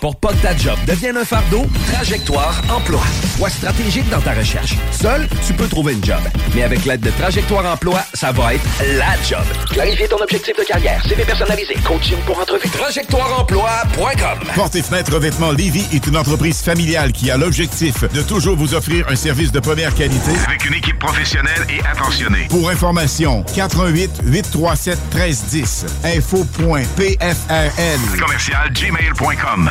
Pour pas que ta job devienne un fardeau, Trajectoire Emploi. Sois stratégique dans ta recherche. Seul, tu peux trouver une job. Mais avec l'aide de Trajectoire Emploi, ça va être la job. Clarifier ton objectif de carrière, CV personnalisé, coaching pour entrevue. TrajectoireEmploi.com Porte et fenêtre revêtement Lévis est une entreprise familiale qui a l'objectif de toujours vous offrir un service de première qualité Avec une équipe professionnelle et attentionnée. Pour information, 88 837 1310 info.pfrl Commercial gmail.com.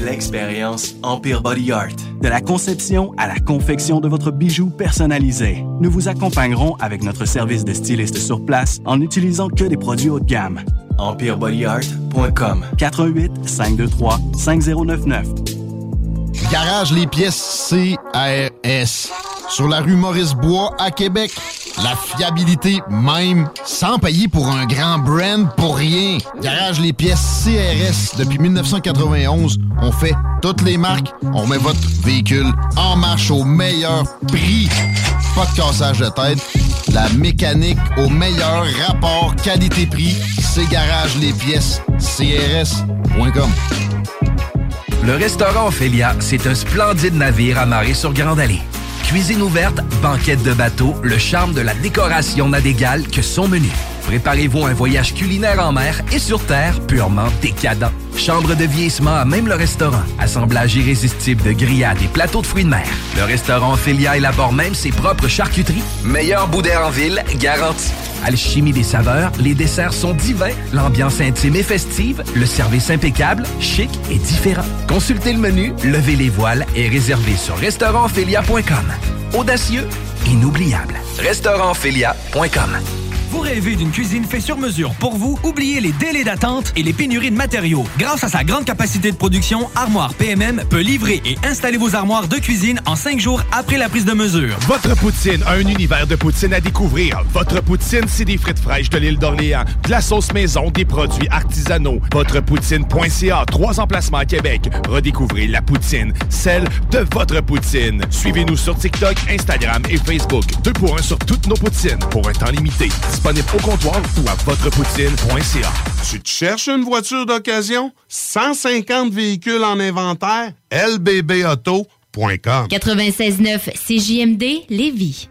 L'expérience Empire Body Art. De la conception à la confection de votre bijou personnalisé. Nous vous accompagnerons avec notre service de styliste sur place en n'utilisant que des produits haut de gamme. EmpireBodyArt.com 418 523 5099 Garage les pièces CRS. Sur la rue Maurice-Bois à Québec. La fiabilité même, sans payer pour un grand brand pour rien. Garage les pièces CRS. Depuis 1991, on fait toutes les marques. On met votre véhicule en marche au meilleur prix. Pas de cassage de tête. La mécanique au meilleur rapport qualité-prix. C'est Garage les pièces CRS.com. Le restaurant Ophélia, c'est un splendide navire amarré sur Grande Allée. Cuisine ouverte, banquette de bateau, le charme de la décoration n'a d'égal que son menu. Préparez-vous un voyage culinaire en mer et sur terre purement décadent. Chambre de vieillissement à même le restaurant. Assemblage irrésistible de grillades et plateaux de fruits de mer. Le restaurant Ophélia élabore même ses propres charcuteries. Meilleur boudin en ville, garanti. Alchimie des saveurs, les desserts sont divins, l'ambiance intime et festive, le service impeccable, chic et différent. Consultez le menu, levez les voiles et réservez sur restaurantphilia.com. Audacieux, inoubliable. Restaurantphilia.com. Vous rêvez d'une cuisine faite sur mesure pour vous? Oubliez les délais d'attente et les pénuries de matériaux. Grâce à sa grande capacité de production, Armoire PMM peut livrer et installer vos armoires de cuisine en cinq jours après la prise de mesure. Votre poutine, un univers de poutine à découvrir. Votre poutine, c'est des frites fraîches de l'île d'Orléans, de la sauce maison, des produits artisanaux. Votrepoutine.ca, trois emplacements à Québec. Redécouvrez la poutine, celle de votre poutine. Suivez-nous sur TikTok, Instagram et Facebook. Deux pour un sur toutes nos poutines, pour un temps limité. Disponible au comptoir ou à votrepoutine.ca. Tu te cherches une voiture d'occasion? 150 véhicules en inventaire? lbbauto.com 96.9 CJMD Lévis.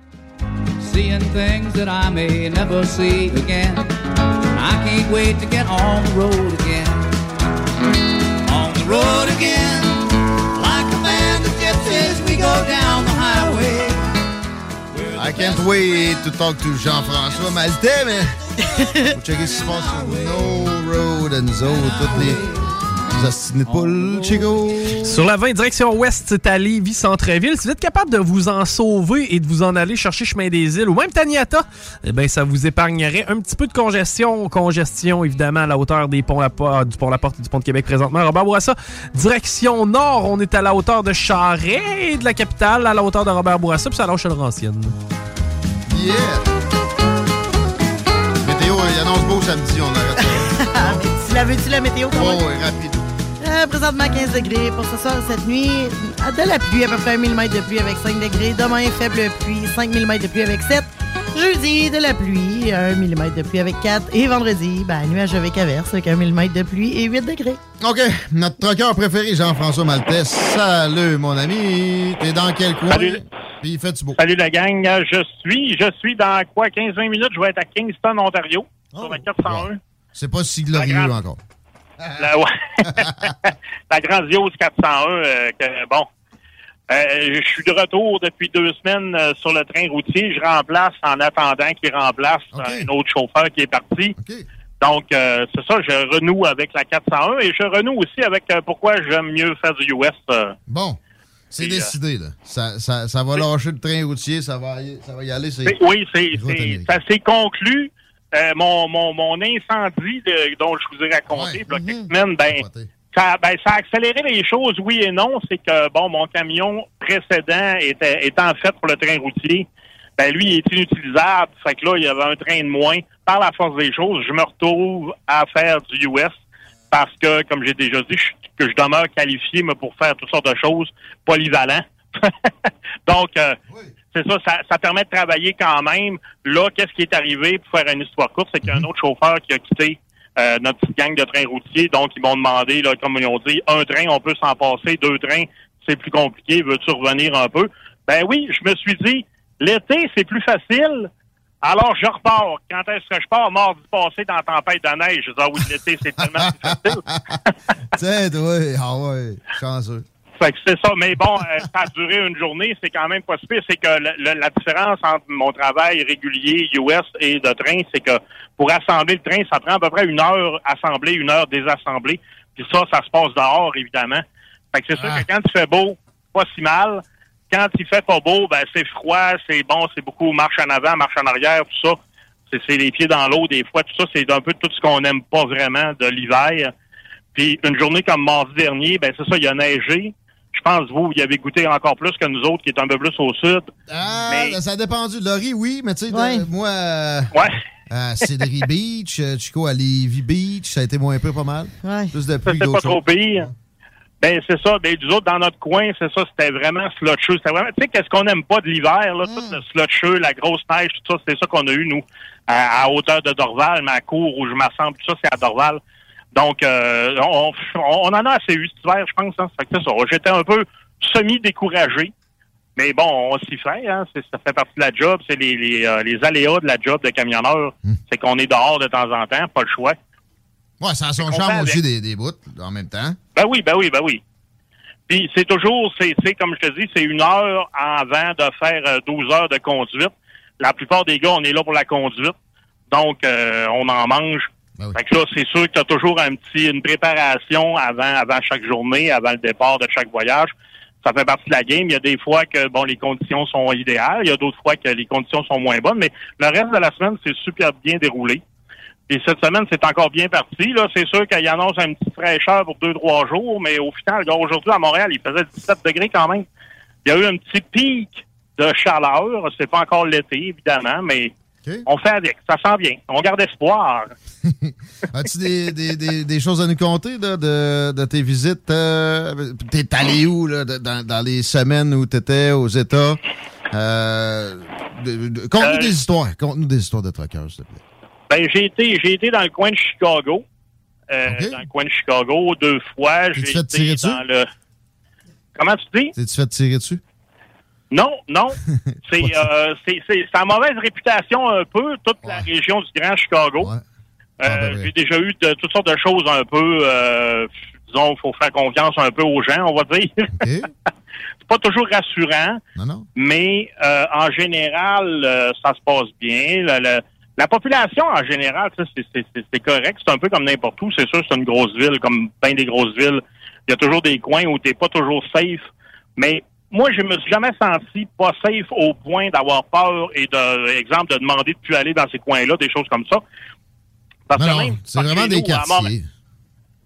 Seeing things that I may never see again. I can't wait to get on the road again. On the road again. I can't wait to talk to Jean-François Maltais, mais faut checker ce qui se passe sur No Road and Zo, toutes les Destiné de poule, Chico. Sur la 20, direction ouest, c'est à Lévis, Centre-Ville. Si vous êtes capable de vous en sauver et de vous en aller chercher chemin des îles ou même Taniata, eh ben, ça vous épargnerait un petit peu de congestion. Congestion, évidemment, à la hauteur des ponts la, Po- du pont La Porte et du pont de Québec présentement. Robert Bourassa, direction nord, on est à la hauteur de Charest, de la capitale, à la hauteur de Robert Bourassa, puis ça lâche le Rancienne. Yeah! Météo, il annonce beau samedi, on arrête ça. Ah, tu la veux-tu la météo quand Oh, même? ouais, rapide. Euh, présentement 15 degrés pour ce soir et cette nuit. De la pluie, à peu près 1 mm de pluie avec 5 degrés. Demain, faible pluie, 5 mm de pluie avec 7. Jeudi, de la pluie, 1 mm de pluie avec 4. Et vendredi, ben, nuage avec averse avec 1 mm de pluie et 8 degrés. OK, notre trucker préféré, Jean-François Maltès. Salut, mon ami. T'es dans quel coin? Salut. Puis il fait-tu beau? Salut la gang, je suis, je suis dans quoi, 15-20 minutes, je vais être à Kingston, Ontario, sur la 401. C'est pas si glorieux encore. La, ouais. la grandiose 401, euh, que, bon, euh, je suis de retour depuis deux semaines euh, sur le train routier. Je remplace en attendant qu'il remplace un autre chauffeur qui est parti. Donc, euh, c'est ça, je renoue avec la 401 et je renoue aussi avec pourquoi j'aime mieux faire du US. Bon, c'est décidé, là. Ça, ça, ça va lâcher le train routier, ça va y, ça va y aller. oui, c'est, conclu. Euh, mon, mon, mon incendie de- dont je vous ai raconté il y a quelques semaines, ben, ça, ben, ça a accéléré les choses, oui et non. C'est que, bon, mon camion précédent était, en fait pour le train routier. Ben, lui, il est inutilisable. Fait que là, il y avait un train de moins. Par la force des choses, je me retrouve à faire du US parce que, comme j'ai déjà dit, je- que je demeure qualifié mais pour faire toutes sortes de choses polyvalent. Donc, euh, c'est ça, ça, ça permet de travailler quand même. Là, qu'est-ce qui est arrivé pour faire une histoire courte, c'est qu'il y a un autre chauffeur qui a quitté euh, notre petite gang de trains routiers. Donc, ils m'ont demandé, là, comme ils ont dit, un train, on peut s'en passer, deux trains, c'est plus compliqué, veux-tu revenir un peu? Ben oui, je me suis dit, l'été, c'est plus facile. Alors, je repars. Quand est-ce que je pars? Mardi passé dans la tempête de neige. Je dis, ah oui, l'été, c'est tellement plus facile. Tiens, toi, ah ouais, chanceux. Fait que c'est ça. Mais bon, euh, ça a duré une journée, c'est quand même pas. C'est que le- le- la différence entre mon travail régulier US et de train, c'est que pour assembler le train, ça prend à peu près une heure assembler, une heure désassembler. Puis ça, ça se passe dehors, évidemment. Fait que c'est sûr que quand il fait beau, pas si mal. Quand il fait pas beau, ben c'est froid, c'est bon, c'est beaucoup marche en avant, marche en arrière, tout ça. C'est- C'est les pieds dans l'eau, des fois, tout ça, c'est un peu tout ce qu'on n'aime pas vraiment de l'hiver. Puis une journée comme mardi dernier, ben c'est ça, il a neigé. Je pense, vous, vous y avez goûté encore plus que nous autres, qui est un peu plus au sud. Ah, ça a dépendu. Laurie, oui, mais tu sais, moi, euh, à Cédric Beach, euh, Chico à Lévis Beach, ça a été moins peu pas mal. Plus de pluie C'était pas trop pire. Ben, c'est ça. Ben, nous autres, dans notre coin, c'est ça, c'était vraiment slotcheux. C'était vraiment, tu sais, qu'est-ce qu'on n'aime pas de l'hiver, là, tout le slotcheux, la grosse neige, tout ça, c'est ça qu'on a eu, nous, à, à hauteur de Dorval, ma cour où je m'assemble, tout ça, c'est à Dorval. Donc, euh, on, on en a assez eu cet hiver, je pense. Hein. Fait que ça. J'étais un peu semi-découragé. Mais bon, on s'y fait, hein. Ça fait partie de la job. C'est les, les, euh, les aléas de la job de camionneur. C'est qu'on est dehors de temps en temps, pas le choix. Ouais, ça a son On charme aussi des, des bouts en même temps. Ben oui, ben oui, ben oui. Puis c'est toujours, c'est, c'est comme je te dis, c'est une heure avant de faire euh, 12 heures de conduite. La plupart des gars, on est là pour la conduite. Donc, euh, on en mange. Fait que là, c'est sûr que tu as toujours un petit, une préparation avant, avant chaque journée, avant le départ de chaque voyage. Ça fait partie de la game. Il y a des fois que, bon, les conditions sont idéales. Il y a d'autres fois que les conditions sont moins bonnes. Mais le reste de la semaine, c'est super bien déroulé. Et cette semaine, c'est encore bien parti. Là, c'est sûr qu'il annonce une petite fraîcheur pour deux, trois jours, mais au final, aujourd'hui, à Montréal, il faisait 17 degrés quand même. Il y a eu un petit pic de chaleur. C'est pas encore l'été, évidemment, mais on fait avec. Ça sent bien. On garde espoir. As-tu des, des, des, des choses à nous conter là, de, de tes visites? Euh, T'es allé où là, dans, dans les semaines où t'étais aux États? Euh, Conte-nous Euh, des histoires. Conte-nous des histoires de truckers, s'il te plaît. Ben, j'ai été, j'ai été dans le coin de Chicago. Dans le coin de Chicago deux fois. J'ai été tirer dessus? dans le. Comment tu dis? T'es-tu fait tirer dessus? Non, non. C'est euh, c'est- c'est- ça a mauvaise réputation un peu, toute la région du Grand Chicago. Euh, J'ai déjà eu de, toutes sortes de choses un peu, euh, disons, il faut faire confiance un peu aux gens, on va dire. C'est pas toujours rassurant, mais euh, en général, euh, ça se passe bien. Le- le- La population, en général, ça, c'est- c'est c'est- c'est correct. C'est un peu comme n'importe où. C'est sûr, c'est une grosse ville, comme bien des grosses villes. Il y a toujours des coins où t'es pas toujours safe. Mais moi, je me suis jamais senti pas safe au point d'avoir peur et de, exemple, de demander de plus aller dans ces coins-là, des choses comme ça. Parce Non, que même c'est vraiment des nous, quartiers.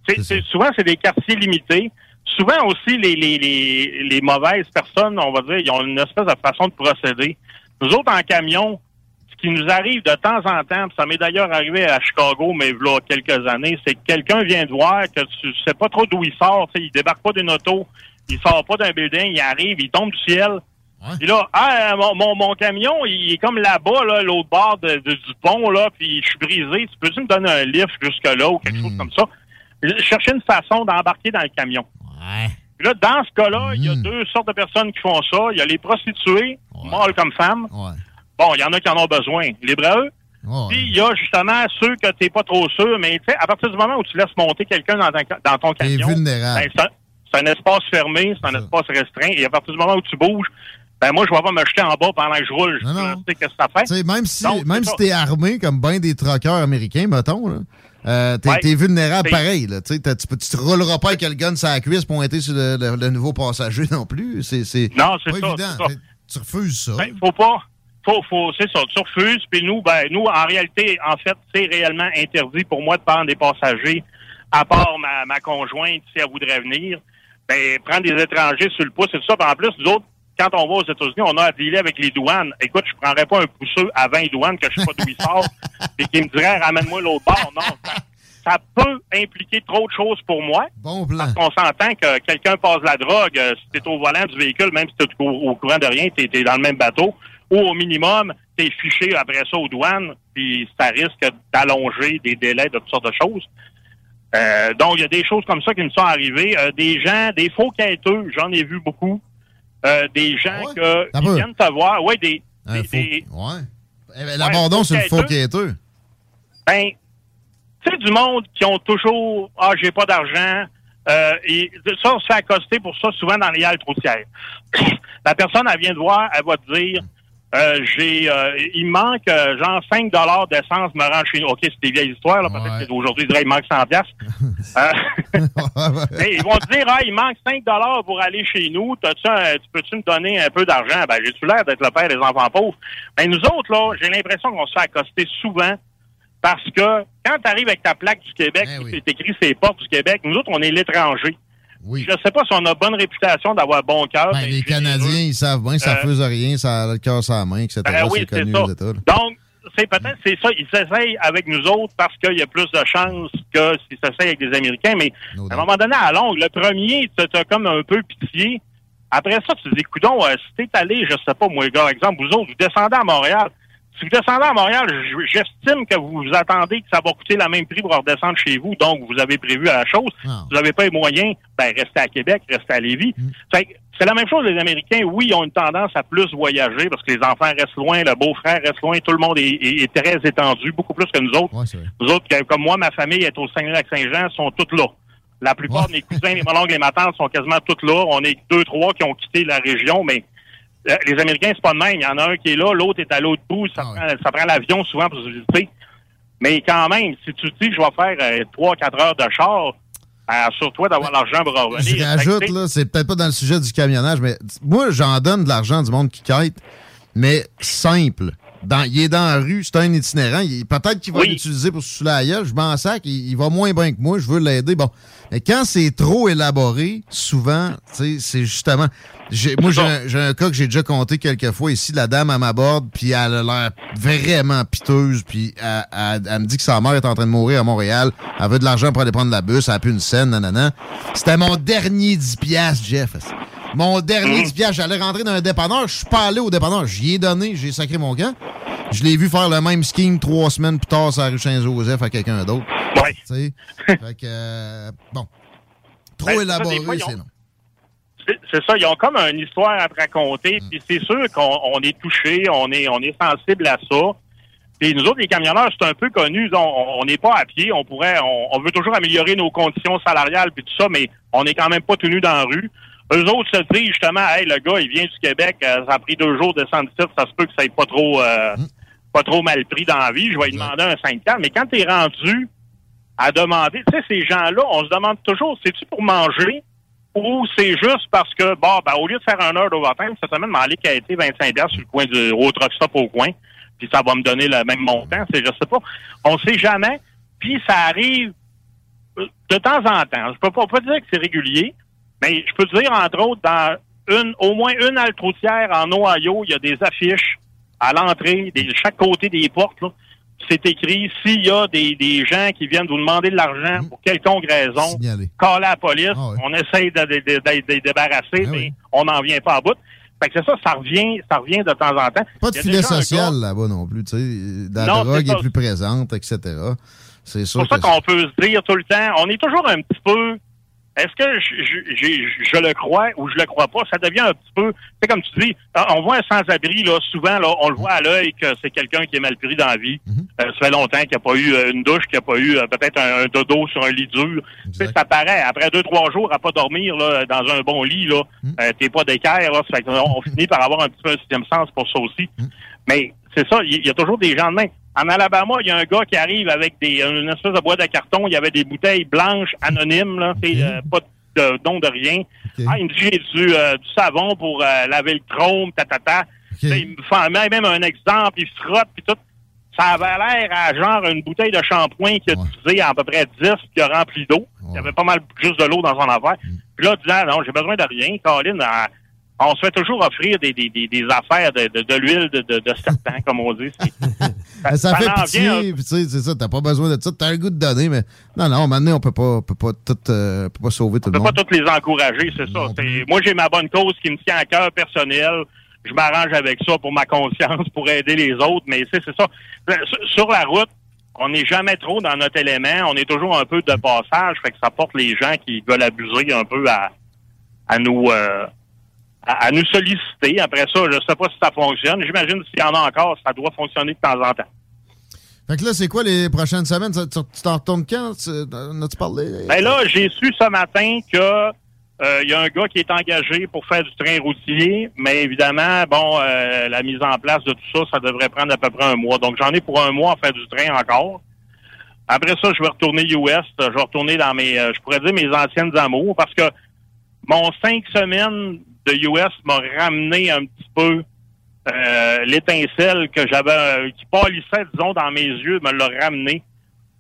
c'est- c'est- souvent, c'est des quartiers limités. Souvent aussi, les, les, les, les mauvaises personnes, on va dire, ils ont une espèce de façon de procéder. Nous autres, en camion, qui nous arrive de temps en temps, puis ça m'est d'ailleurs arrivé à Chicago, mais il y a quelques années, c'est que quelqu'un vient te voir, que tu sais pas trop d'où il sort, il débarque pas d'une auto, il sort pas d'un building, il arrive, il tombe du ciel. Puis là, ah, mon, mon, mon camion, il est comme là-bas, là, l'autre bord de- de- du pont, là, puis je suis brisé. Tu peux-tu me donner un lift jusque-là ou quelque chose comme ça? Je cherchais une façon d'embarquer dans le camion. Puis là, dans ce cas-là, il y a deux sortes de personnes qui font ça. Il y a les prostituées, mâles comme femmes. Bon, il y en a qui en ont besoin. Libre à eux. Puis il y a justement ceux que t'es pas trop sûr, mais tu sais, à partir du moment où tu laisses monter quelqu'un dans, ton- dans ton camion, ben, c'est un- espace fermé, c'est un espace restreint, et à partir du moment où tu bouges, ben moi, je vais pas me jeter en bas pendant que je roule. Je sais qu'est-ce que ça fait? Même si, Donc, même si t'es armé comme bien des truckers américains, mettons, là, euh, t'es Ouais. vulnérable pareil. Là, tu peux- tu te rouleras pas avec le gun sur la cuisse pointé sur le, le- le nouveau passager non plus. C'est Non, c'est pas ça, ça. Tu refuses ça. Ben, faut pas. Faut, faut, c'est ça, tu refuses. Puis nous, ben, nous, en réalité, en fait, c'est réellement interdit pour moi de prendre des passagers, à part ma, ma conjointe, si elle voudrait venir. Ben, prendre des étrangers sur le pouce et tout ça. Puis en plus, nous autres, quand on va aux États-Unis, on a à dealer avec les douanes. Écoute, je prendrais pas un pousseux à 20 douanes que je sais pas d'où il sort et qui me dirait ramène-moi l'autre bord. Non, ça, ça peut impliquer trop de choses pour moi. Bon plan. Parce qu'on s'entend que quelqu'un passe la drogue, euh, si t'es au volant du véhicule, même si t'es au, au courant de rien, t'es es dans le même bateau, ou au minimum, t'es fiché après ça aux douanes, puis ça risque d'allonger des délais de toutes sortes de choses. Euh, donc, il y a des choses comme ça qui me sont arrivées. Euh, des gens, des faux quêteux, j'en ai vu beaucoup. Euh, des gens que, qui viennent te voir. Ouais, des, des- faux- des- Ouais. Eh ben, L'abandon, c'est le faux quêteux. ben, tu sais, du monde qui ont toujours, ah, j'ai pas d'argent, et ça, on se fait accoster pour ça souvent dans les haltes routières. La personne, elle vient te voir, elle va te dire, euh, j'ai, euh, il manque, euh, genre, 5 dollars d'essence me rend chez nous. OK, c'est des vieilles histoires, là, peut-être qu'aujourd'hui, il manque 100 piastres. Euh, mais ils vont te dire, ah, il manque 5 dollars pour aller chez nous. T'as-tu tu peux-tu me donner un peu d'argent? Ben, j'ai-tu l'air d'être le père des enfants pauvres? Ben, nous autres, là, j'ai l'impression qu'on se fait accoster souvent parce que quand tu arrives avec ta plaque du Québec, puis c'est écrit ses portes du Québec, nous autres, on est l'étranger. Je sais pas si on a bonne réputation d'avoir bon cœur. Ben, les Canadiens, ils savent bien, ça Euh, faisait rien, ça a le cœur sur la main, etc. ben oui, c'est ça. États. Donc, c'est peut-être c'est ça. Ils s'essayent avec nous autres parce qu'il y a plus de chances que s'ils s'essayent avec des Américains. Mais à un moment donné, à longue, le premier, tu as comme un peu pitié. Après ça, tu te dis, coudon, euh, si t'es allé, je sais pas, moi, par exemple, vous autres, vous descendez à Montréal. Si vous descendez à Montréal, j'estime que vous attendez que ça va coûter le même prix pour redescendre chez vous. Donc, vous avez prévu la chose. Si vous n'avez pas les moyens, ben, restez à Québec, restez à Lévis. Fait que c'est la même chose, les Américains. Oui, ils ont une tendance à plus voyager parce que les enfants restent loin, le beau-frère reste loin, tout le monde est, est- est très étendu, beaucoup plus que nous autres. nous autres, comme moi, ma famille est au Saguenay-Lac-Saint-Jean, sont toutes là. La plupart de mes cousins, les mononcles, les matantes sont quasiment toutes là. On est deux, trois qui ont quitté la région, mais les Américains, c'est pas de même. Il y en a un qui est là, l'autre est à l'autre bout. Ça prend, ça prend l'avion souvent pour se visiter. Mais quand même, si tu te dis que je vais faire euh, trois, quatre heures de char, euh, assure-toi d'avoir l'argent pour revenir. Je rajoute, là, c'est peut-être pas dans le sujet du camionnage, mais moi, j'en donne de l'argent du monde qui quête, mais simple. Dans, il est dans la rue, c'est un itinérant. il- Peut-être qu'il va Oui. l'utiliser pour se la gueule. Je m'en sac, il, il va moins bien que moi, je veux l'aider. Bon. Mais quand c'est trop élaboré, souvent, c'est justement. Moi, j'ai un, cas que j'ai déjà compté quelques fois ici. La dame, elle m'aborde, puis elle a l'air vraiment piteuse, puis elle, elle- elle me dit que sa mère est en train de mourir à Montréal. Elle veut de l'argent pour aller prendre la bus, elle a plus une scène, nanana. C'était mon dernier 10 piastres, Jeff. Mon dernier Mhm. 10 piastres, j'allais rentrer dans un dépanneur. Je suis pas allé au dépanneur. J'y ai donné, j'ai sacré mon gant. Je l'ai vu faire le même scheme trois semaines plus tard sur la rue Saint-Joseph à quelqu'un d'autre. Ouais. Tu sais? fait que, euh, bon. Trop Ben, ça, élaboré, c'est non. C'est ça, ils ont comme une histoire à te raconter. Mm. Puis c'est sûr qu'on on est touché, on est, on est sensible à ça. Puis nous autres, les camionneurs, c'est un peu connu. On n'est pas à pied. On pourrait, on, on veut toujours améliorer nos conditions salariales puis tout ça, mais on n'est quand même pas tenu dans la rue. Eux autres se disent justement, hey, le gars, il vient du Québec, euh, ça a pris deux jours de descendre ici, ça se peut que ça ait pas trop, euh, pas trop mal pris dans la vie, je vais lui demander un 5 4 Mais quand tu es rendu à demander, tu sais, ces gens-là, on se demande toujours, c'est-tu pour manger? Ou c'est juste parce que, bon, ben, au lieu de faire un heure d'overtime, cette semaine, m'aller qui a été 25 sur le coin du au truck stop au coin, puis ça va me donner le même montant, c'est, je sais pas. On sait jamais, puis ça arrive euh, de temps en temps. Je peux pas, pas dire que c'est régulier, mais je peux te dire, entre autres, dans une, au moins une halte routière en Ohio, il y a des affiches à l'entrée, de chaque côté des portes, là. C'est écrit, s'il y a des, des gens qui viennent vous demander de l'argent pour quelconque raison, call la police, on essaye de, de, de- de- de débarrasser, mais on n'en vient pas à bout. Fait que c'est ça, ça revient, ça revient de temps en temps. Pas de filet social gars- là-bas non plus. tu sais. La Non, drogue est plus présente, etc. C'est pour ça qu'on peut se dire tout le temps, on est toujours un petit peu. Est-ce que je, je- j'ai- je le crois ou je le crois pas? Ça devient un petit peu. C'est comme tu dis, on voit un sans-abri, là, souvent, là, on le voit à l'œil que c'est quelqu'un qui est mal pris dans la vie. Mhm. Euh, ça fait longtemps qu'il n'a pas eu euh, une douche, qu'il n'a pas eu euh, peut-être un, un dodo sur un lit dur. Tu sais, ça paraît. Après deux, trois jours à pas dormir là, dans un bon lit, là, Mhm. euh, t'es pas d'équerre, là. Ça fait qu'on- on finit par avoir un petit peu un sixième sens pour ça aussi. Mais c'est ça, il y, a toujours des gens de main. En Alabama, il y a un gars qui arrive avec des, une espèce de boîte de carton. Il y avait des bouteilles blanches anonymes, là, euh, pas de don de rien. Ah, il me dit j'ai du, euh, du savon pour euh, laver le chrome, tatata. Là, Il me fait même un exemple, il frotte puis tout. Ça avait l'air à genre une bouteille de shampoing qui a utilisé à peu près 10 qui a rempli d'eau. Il y avait pas mal juste de l'eau dans son affaire. Puis là, disant non, j'ai besoin de rien, Colin, euh, on se fait toujours offrir des, des, des, des affaires de, de, de l'huile de, de, de serpent, comme on dit. Mais ça, fait pitié, puis tu sais, c'est ça, t'as pas besoin de ça, t'as un goût de donner, mais non, non, maintenant, on peut pas, on peut pas tout, euh, on peut pas sauver tout On le peut pas monde. tous les encourager, c'est ça. Moi, j'ai ma bonne cause qui me tient à cœur personnel. Je m'arrange avec ça pour ma conscience, pour aider les autres, mais c'est c'est ça. Sur- Sur la route, on n'est jamais trop dans notre élément. On est toujours un peu de passage, fait que ça porte les gens qui veulent abuser un peu à, à nous euh, à, à nous solliciter. Après ça, je sais pas si ça fonctionne. J'imagine s'il y en a encore, ça doit fonctionner de temps en temps. Fait que là, c'est quoi les prochaines semaines? Tu t'en retournes quand? En as-tu parlé? Ben là, j'ai su ce matin que euh, il y a un gars qui est engagé pour faire du train routier, mais évidemment, bon, euh, la mise en place de tout ça, ça devrait prendre à peu près un mois. Donc j'en ai pour un mois à faire du train encore. Après ça, je vais retourner US, je vais retourner dans mes, euh, je pourrais dire mes anciennes amours, parce que mon cinq semaines de US m'a ramené un petit peu euh, l'étincelle que j'avais, euh, qui pâlissait, disons, dans mes yeux, me l'a ramené.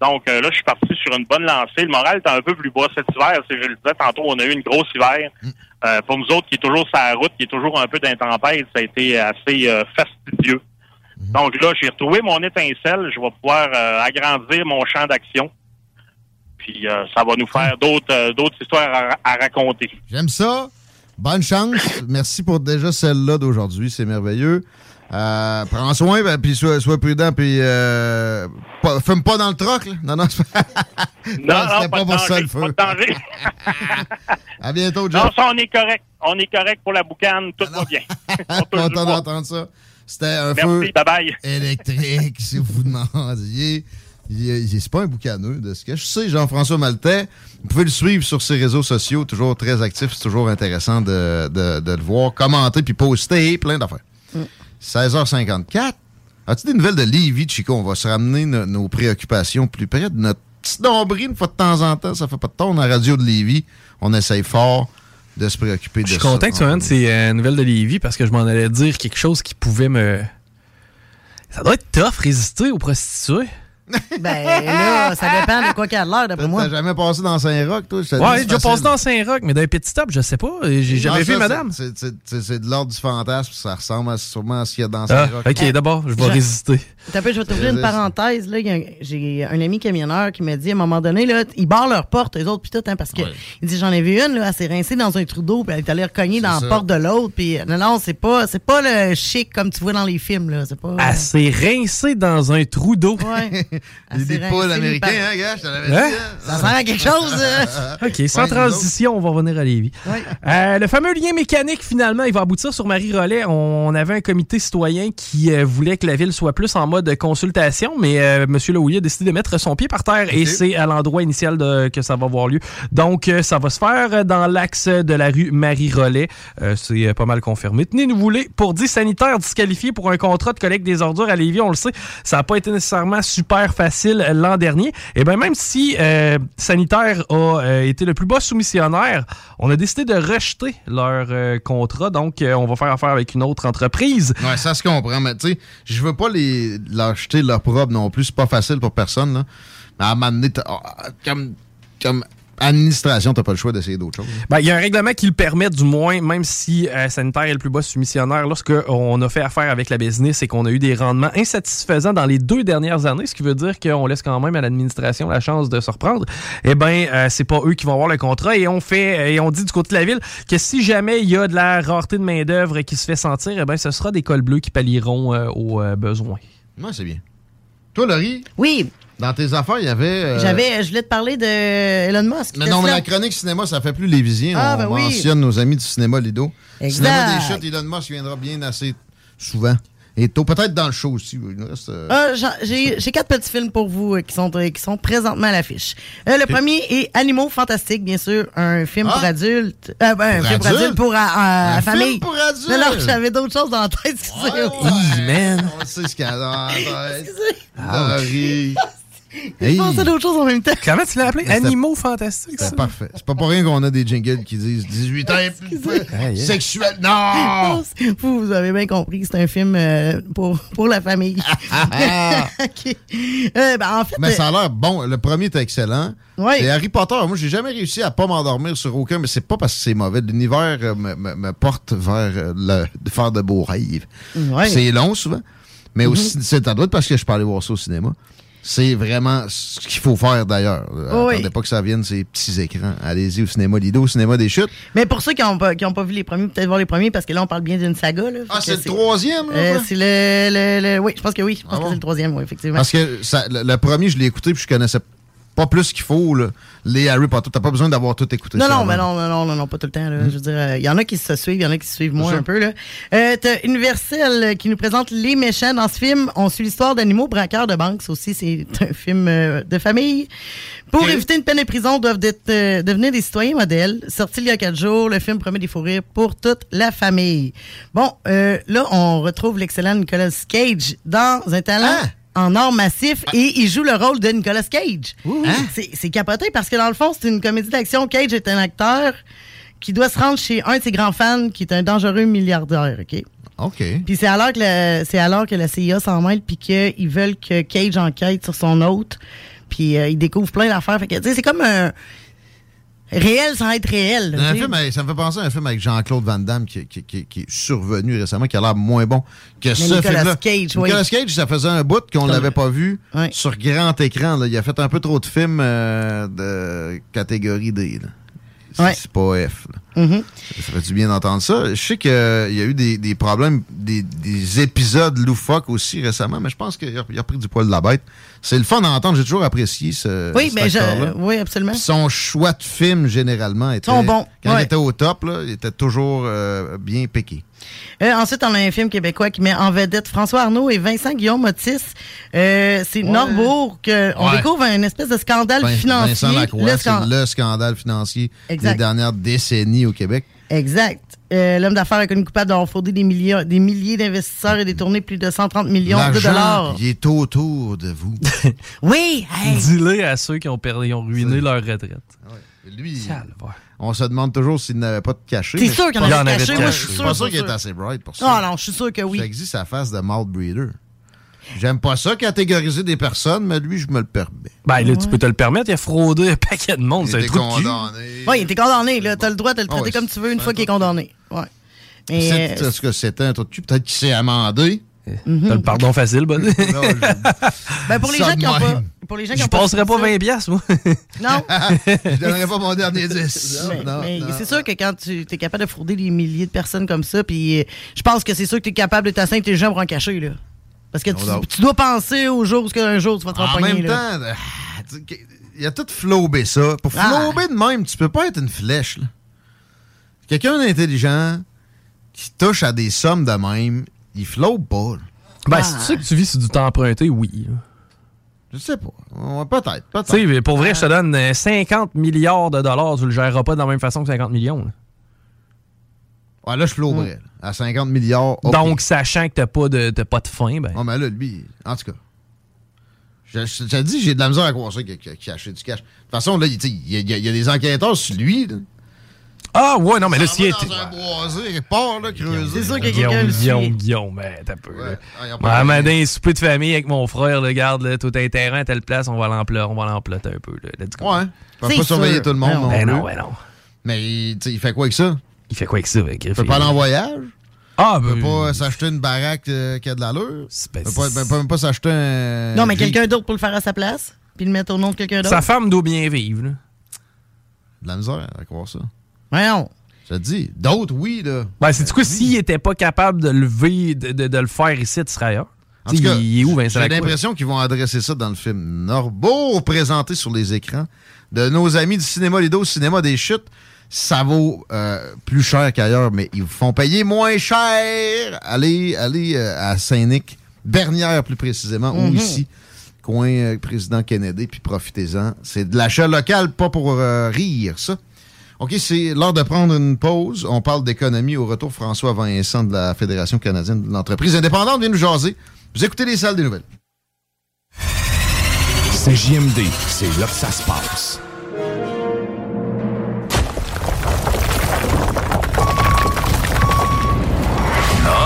Donc euh, là, je suis parti sur une bonne lancée. Le moral est un peu plus bas cet hiver. C'est, je le disais tantôt, on a eu une grosse hiver. Euh, pour nous autres, qui est toujours sur la route, qui est toujours un peu d'intempête, ça a été assez fastidieux. Donc là, j'ai retrouvé mon étincelle. Je vais pouvoir agrandir mon champ d'action. Puis euh, ça va nous faire d'autres euh, d'autres histoires à, à raconter. J'aime ça. Bonne chance. Merci pour déjà celle-là d'aujourd'hui. C'est merveilleux. Euh, prends soin, ben, puis sois, sois prudent, puis euh, pas- fume pas dans le troc. Là. Non, non, Non, non, c'était pas, pour ça le feu. À bientôt, Jeff. non, ça, on est correct. On est correct pour la boucane. Tout va bien. Content d'entendre ça. C'était un Merci, feu électrique, si vous demandiez. C'est pas un boucaneux de ce que je sais, Jean-François Maltais. Vous pouvez le suivre sur ses réseaux sociaux, toujours très actif. C'est toujours intéressant de, de- de le voir, commenter puis poster, plein d'affaires. 16h54. As-tu des nouvelles de Lévis, Chico? On va se ramener no- nos préoccupations plus près de notre petit nombril une fois de temps en temps. Ça fait pas de temps. On a la radio de Lévis. On essaye fort de se préoccuper de Je suis ça. content que tu amènes ces euh, nouvelles de Lévis parce que je m'en allais dire quelque chose qui pouvait me. Ça doit être tough résister aux prostituées. Ben là, ça dépend de quoi qu'il y a de l'air, d'après moi. T'as jamais passé dans Saint-Roch, toi? Je Ouais, j'ai déjà passé dans Saint-Roch, mais d'un petit stop, je sais pas. J'ai jamais Ah, vu madame. c'est- de l'ordre du fantasme, ça ressemble à, sûrement à ce qu'il y a dans Ah, Saint-Roch. ok, d'abord, je vais résister. T'as je vais t'ouvrir une parenthèse. J'ai un ami camionneur qui m'a dit à un moment donné, là, ils barrent leur porte, eux autres, puis tout, hein, parce que il dit j'en ai vu une, là, elle s'est rincée dans un trou d'eau, puis elle est allée recogner dans ça. la porte de l'autre, puis non, non, c'est pas, c'est pas le chic comme tu vois dans les films, là. C'est pas. Elle s'est rincée dans un trou d'eau. Ouais. des rincé, poules les américains, hein, gars? Je te l'avais Hein? dit. hein? Ça sert à quelque chose. euh. OK, sans Ouais, transition, on va revenir à Lévis. Euh, le fameux lien mécanique, finalement, il va aboutir sur Marie-Rolais. On avait un comité citoyen qui euh, voulait que la ville soit plus en mode consultation, mais euh, M. Lehouillier a décidé de mettre son pied par terre et c'est à l'endroit initial de, que ça va avoir lieu. Donc, euh, ça va se faire dans l'axe de la rue Marie-Rolais. Euh, c'est pas mal confirmé. Tenez-nous voulez, pour 10 sanitaires disqualifiés pour un contrat de collecte des ordures à Lévis, on le sait, ça n'a pas été nécessairement super facile l'an dernier. Et bien, même si euh, Sanitaire a euh, été le plus bas soumissionnaire, on a décidé de rejeter leur euh, contrat. Donc, on va faire affaire avec une autre entreprise. Ouais, ça se comprend, mais tu sais, je veux pas les leur jeter leur propre non plus. C'est pas facile pour personne, là. Mais à un moment donné, ah, comme, comme administration, t'as pas le choix d'essayer d'autres choses. Ben, il y a un règlement qui le permet, du moins, même si euh, Sanitaire est le plus bas soumissionnaire. Lorsqu'on a fait affaire avec la business et qu'on a eu des rendements insatisfaisants dans les deux dernières années, ce qui veut dire qu'on laisse quand même à l'administration la chance de se reprendre, eh ben, euh, c'est pas eux qui vont avoir le contrat et on fait et on dit du côté de la ville que si jamais il y a de la rareté de main-d'œuvre qui se fait sentir, eh ben, ce sera des cols bleus qui pallieront euh, aux euh, besoins. Ouais, c'est bien. Toi, Laurie? Oui. Dans tes affaires, il y avait. euh, J'avais, je voulais te parler de Elon Musk. Mais non, mais la chronique cinéma, ça fait plus les visiens. Ah, On ben oui. mentionne nos amis du cinéma Lido. Exact. Cinéma des chutes, Elon Musk viendra bien assez souvent. Et tôt, peut-être dans le show aussi. Il nous reste, euh, Ah, J'ai j'ai quatre petits films pour vous euh, qui, sont, euh, qui sont présentement à l'affiche. Euh, le premier est Animaux Fantastiques, bien sûr, un film pour adultes. Euh, ben, un Pour film pour adultes? adultes pour euh, euh, Un famille. film pour adultes? Non, j'avais d'autres choses dans la tête, excusez-moi. man. On sait ce qu'il y a dans la tête. Je Hey. pensais à d'autres choses en même temps. Comment tu l'as appelé? Animaux fantastiques. C'est parfait. C'est pas pour rien qu'on a des jingles qui disent 18 ans et plus sexuel. Non! Vous, vous avez bien compris, c'est un film euh, pour, pour la famille. OK. Euh, ben, en fait, Mais ça euh, a l'air bon. Le premier est excellent. Ouais. Et Harry Potter, moi, j'ai jamais réussi à pas m'endormir sur aucun, mais c'est pas parce que c'est mauvais. L'univers euh, me, me- me porte vers le, de faire de beaux rêves. Ouais. C'est long souvent, mais Mhm. aussi, c'est à droite parce que je peux aller voir ça au cinéma. C'est vraiment ce qu'il faut faire d'ailleurs. Oh oui. Attendez pas que ça vienne ces petits écrans. Allez-y au cinéma Lido, au cinéma des chutes. mais pour ceux qui n'ont pas, pas vu les premiers, peut-être voir les premiers, parce que là, on parle bien d'une saga. Là, Ah, c'est le troisième, là, Euh, c'est le, le, le- Oui, je pense que oui. Je pense Ah que c'est le troisième, oui, effectivement. Parce que ça- le, le premier, je l'ai écouté puis je connaissais pas plus qu'il faut. là. Les Harry Potter, t'as pas besoin d'avoir tout écouté. Non, ça non, mais non, non, non, non, non, pas tout le temps. là. Je veux dire, il y en a qui se suivent, il y en a qui se suivent moins un peu. là. Euh, T'as Universal euh, qui nous présente Les méchants dans ce film. On suit l'histoire d'animaux braqueurs de banques. Aussi, c'est un film euh, de famille. Pour éviter une peine de prison, doivent euh, devenir des citoyens modèles. Sorti il y a quatre jours, le film promet des fous rires pour toute la famille. Bon, euh, là, on retrouve l'excellent Nicolas Cage dans un talent en or massif et il joue le rôle de Nicolas Cage. C'est- C'est capoté parce que dans le fond, c'est une comédie d'action. Cage est un acteur qui doit se rendre chez un de ses grands fans qui est un dangereux milliardaire, OK? OK. Puis c'est alors que c'est alors que la CIA s'en mêle puis qu'ils veulent que Cage enquête sur son hôte. Puis euh, il découvre plein d'affaires. Fait que, c'est comme un réel sans être réel. là, Un film ça me fait penser à un film avec Jean-Claude Van Damme qui, qui- qui- qui est survenu récemment, qui a l'air moins bon que ce Nicolas film-là. Cage, oui. Nicolas Cage, ça faisait un bout qu'on Comme- l'avait pas vu sur grand écran. là. Il a fait un peu trop de films euh, de catégorie D. là. C'est c'est pas F. là. Mhm. Ça fait du bien d'entendre ça. Je sais qu'il y a eu des, des problèmes, des, des épisodes loufoques aussi récemment, mais je pense qu'il a, pris du poil de la bête. C'est le fun d'entendre. J'ai toujours apprécié ce. Oui, cet mais je, oui, absolument. Puis Son choix de film, généralement, était. Sont bons, Quand il était au top, là, il était toujours euh, bien piqué. Euh, ensuite, on a un film québécois qui met en vedette François Arnaud et Vincent Guillaume Otis. Euh, c'est Norbourg que on Ouais. découvre un espèce de scandale financier. Vincent Lacroix, Le le scandale financier Exact. des dernières décennies au Québec. Exact. Euh, L'homme d'affaires est connu coupable d'avoir fraudé des, millions, des milliers d'investisseurs et détourné plus de 130 millions de dollars. il est autour de vous. Oui! hey. Dis-le à ceux qui ont, perdu, ont ruiné leur retraite. Lui, on se demande toujours s'il n'avait pas de cachet. C'est mais sûr qu'il en pas- avait caché. Moi, je suis sûr, pas sûr, qu'il est assez bright pour ça. Ah non, je suis sûr que oui. Ça existe sa face de mouth breeder. J'aime pas ça, catégoriser des personnes, mais lui, je me le permets. Ben là, tu peux te le permettre, il a fraudé un paquet de monde, Il c'est un condamné. Oui, il était condamné. là. T'as le droit de le Ah traiter ouais, comme tu veux une fois qu'il est condamné. Ouais. C'est- euh, Est-ce que c'était un truc? Peut-être qu'il s'est amendé. Mhm. T'as le pardon facile, bon. ben pour les Ça gens qui ont pas. Pour les gens qui Je passerais pas suivi ça- 20 piastres, moi. Non. Je donnerais pas mon dernier 10. Mais, Non, mais non. c'est sûr que quand tu es capable de frauder des milliers de personnes comme ça, puis euh, je pense que c'est sûr que tu es capable de t'asseoir intelligent pour en cacher, là. Parce que tu, dois penser au jour où un jour tu vas te En même là. temps, euh, il y a tout flobé ça. Pour Ah. flober de même, tu peux pas être une flèche. là. Quelqu'un d'intelligent qui touche à des sommes de même, il flobe pas. là. Ben, si tu sais que tu vis sur du temps emprunté, oui. Je sais pas. Ouais, Peut-être, peut-être. Tu sais, mais pour vrai, je te donne euh, 50 milliards de dollars, tu le géreras pas de la même façon que 50 millions. là. Ouais, là, je floberais. là. À 50 milliards. Donc, sachant que t'as pas de, t'as pas de fin, ben. Oh, mais là, lui, en tout cas. Je, je, je te dis, j'ai de la misère à croire ça qu'il qu'il- qu'il a acheté du cash. De toute façon, là, il y, a- il y a- il y a des enquêteurs sur lui. là. Ah, ouais, non, mais là, s'il va était. dans un boisé, quelque part, là, creusé. C'est sûr que Guillaume, quelqu'un le Guillaume. Guillaume, ben, t'as peu. là. Ah, y a Ouais, pas mais de- dans un souper de famille avec mon frère, là, regarde, là, tout un terrain à telle place, on va l'emploter, on va l'emploter un peu, là. Let's go. Ouais. Ils peuvent C'est pas surveiller tout le monde. Ben non, Ben non, ben non. Mais tu sais, il fait quoi avec ça? Il fait quoi avec ça, avec Il peut pas aller en voyage? Ah, Il ben. peut pas s'acheter une baraque euh, qui a de l'allure? ben, Il peut pas, ben, peut même pas s'acheter un. Non, mais quelqu'un d'autre pour le faire à sa place, puis le mettre au nom de quelqu'un d'autre. Sa femme doit bien vivre, là. De la misère à croire ça. Voyons. Je te dis. D'autres, oui, là. Ben, c'est du coup, s'il était pas capable de lever, de, de, de le faire ici, tu serais ailleurs? En tout cas, il est où, Vincent J'ai l'impression qu'ils vont adresser ça dans le film Norbeau, présenté sur les écrans de nos amis du cinéma Lido, cinéma des chutes. Ça vaut euh, plus cher qu'ailleurs, mais ils vous font payer moins cher. Allez, allez euh, à Saint-Nic, Bernière plus précisément, ou Mhm. ici, coin euh, président Kennedy, puis profitez-en. C'est de l'achat local, pas pour euh, rire, ça. OK, c'est l'heure de prendre une pause. On parle d'économie. Au retour, François Vincent de la Fédération canadienne de l'entreprise indépendante vient nous jaser. Vous écoutez les salles des nouvelles. C'est JMD, c'est là que ça se passe.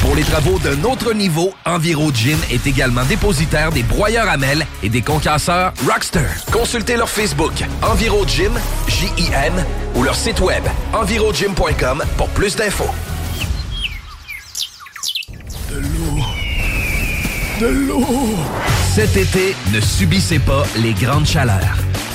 Pour les travaux d'un autre niveau, EnviroGym est également dépositaire des broyeurs à mêles et des concasseurs Rockster. Consultez leur Facebook EnviroGym, J-I-M, ou leur site web envirogym.com pour plus d'infos. De l'eau. De l'eau. Cet été, ne subissez pas les grandes chaleurs.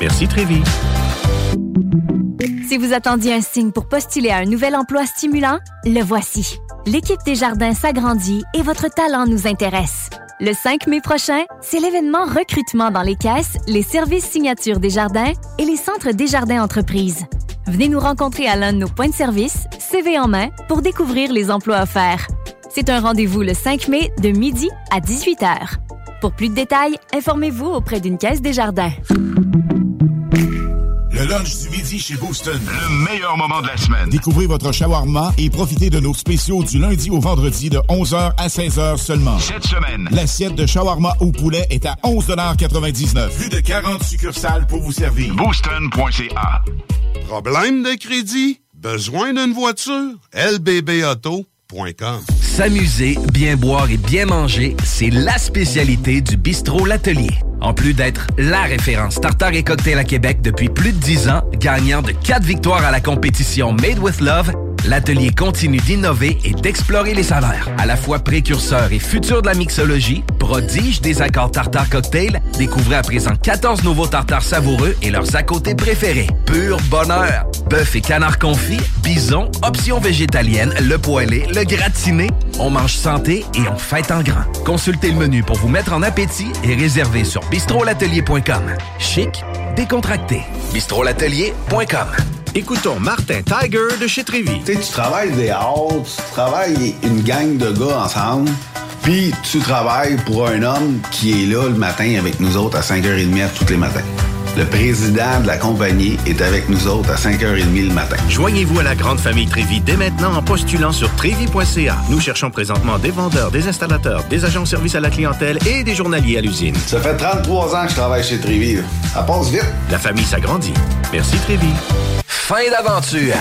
Merci Trévis. Si vous attendiez un signe pour postuler à un nouvel emploi stimulant, le voici. L'équipe des jardins s'agrandit et votre talent nous intéresse. Le 5 mai prochain, c'est l'événement recrutement dans les caisses, les services signatures des jardins et les centres des jardins entreprises. Venez nous rencontrer à l'un de nos points de service, CV en main, pour découvrir les emplois offerts. C'est un rendez-vous le 5 mai de midi à 18h. Pour plus de détails, informez-vous auprès d'une caisse des jardins. Le lunch du midi chez Booston. Le meilleur moment de la semaine. Découvrez votre shawarma et profitez de nos spéciaux du lundi au vendredi de 11h à 16h seulement. Cette semaine. L'assiette de shawarma au poulet est à 11,99 Plus de 40 succursales pour vous servir. Booston.ca. Problème de crédit? Besoin d'une voiture? lbbauto.com. S'amuser, bien boire et bien manger, c'est la spécialité du bistrot L'Atelier. En plus d'être la référence tartare et cocktail à Québec depuis plus de 10 ans, gagnant de 4 victoires à la compétition Made with Love, l'atelier continue d'innover et d'explorer les saveurs. À la fois précurseur et futur de la mixologie, prodige des accords tartare cocktail, découvrez à présent 14 nouveaux tartares savoureux et leurs à côté préférés. Pur bonheur! Bœuf et canard confit, bison, options végétaliennes, le poêlé, le gratiné. On mange santé et on fête en grand. Consultez le menu pour vous mettre en appétit et réservez sur bistrolatelier.com. Chic, décontracté. bistrolatelier.com. Écoutons Martin Tiger de chez Trévy. Tu sais, tu travailles des heures, tu travailles une gang de gars ensemble, puis tu travailles pour un homme qui est là le matin avec nous autres à 5h30 tous les matins. Le président de la compagnie est avec nous autres à 5h30 le matin. Joignez-vous à la grande famille Trévi dès maintenant en postulant sur trévi.ca. Nous cherchons présentement des vendeurs, des installateurs, des agents de service à la clientèle et des journaliers à l'usine. Ça fait 33 ans que je travaille chez Trévi. Ça passe vite. La famille s'agrandit. Merci Trévi. Fin d'aventure!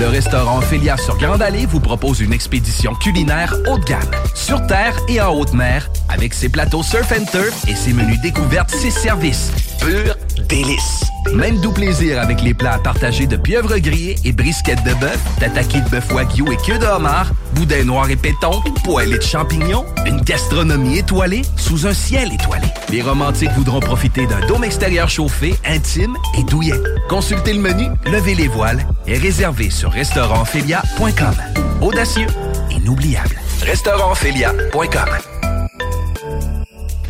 Le restaurant Félia sur Grande Allée vous propose une expédition culinaire haut de gamme, sur terre et en haute mer, avec ses plateaux surf and turf et ses menus découvertes, ses services. Pur délice! Même doux plaisir avec les plats partagés de pieuvres grillées et brisquettes de bœuf, tataki de bœuf wagyu et queue de homard, boudin noir et péton, poêlée de champignons, une gastronomie étoilée sous un ciel étoilé. Les romantiques voudront profiter d'un dôme extérieur chauffé, intime et douillet. Consultez le menu, levez les voiles et réservez sur restaurantphilia.com. Audacieux, inoubliable. Restaurantphilia.com.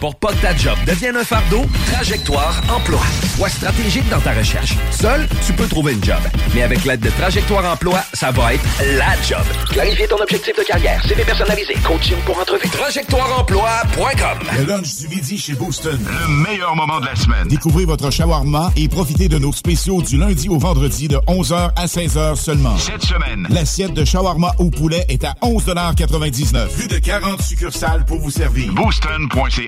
Pour pas que ta job devienne un fardeau, Trajectoire Emploi. Sois stratégique dans ta recherche. Seul, tu peux trouver une job. Mais avec l'aide de Trajectoire Emploi, ça va être la job. Clarifier ton objectif de carrière, CV personnalisé, coaching pour entrevue. TrajectoireEmploi.com Le lunch du midi chez Booston. Le meilleur moment de la semaine. Découvrez votre shawarma et profitez de nos spéciaux du lundi au vendredi de 11h à 16h seulement. Cette semaine, L'assiette de shawarma au poulet est à 11,99 Plus de 40 succursales pour vous servir. booston.ca.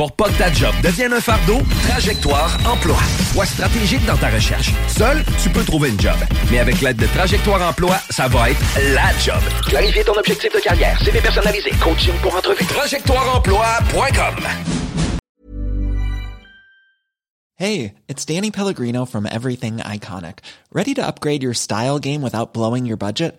Pour pas que ta job devienne un fardeau, Trajectoire Emploi. Sois stratégique dans ta recherche. Seul, tu peux trouver une job. Mais avec l'aide de Trajectoire Emploi, ça va être la job. Clarifier ton objectif de carrière, CV personnalisé, coaching pour entrevue. TrajectoireEmploi.com. Hey, it's Danny Pellegrino from Everything Iconic. Ready to upgrade your style game without blowing your budget?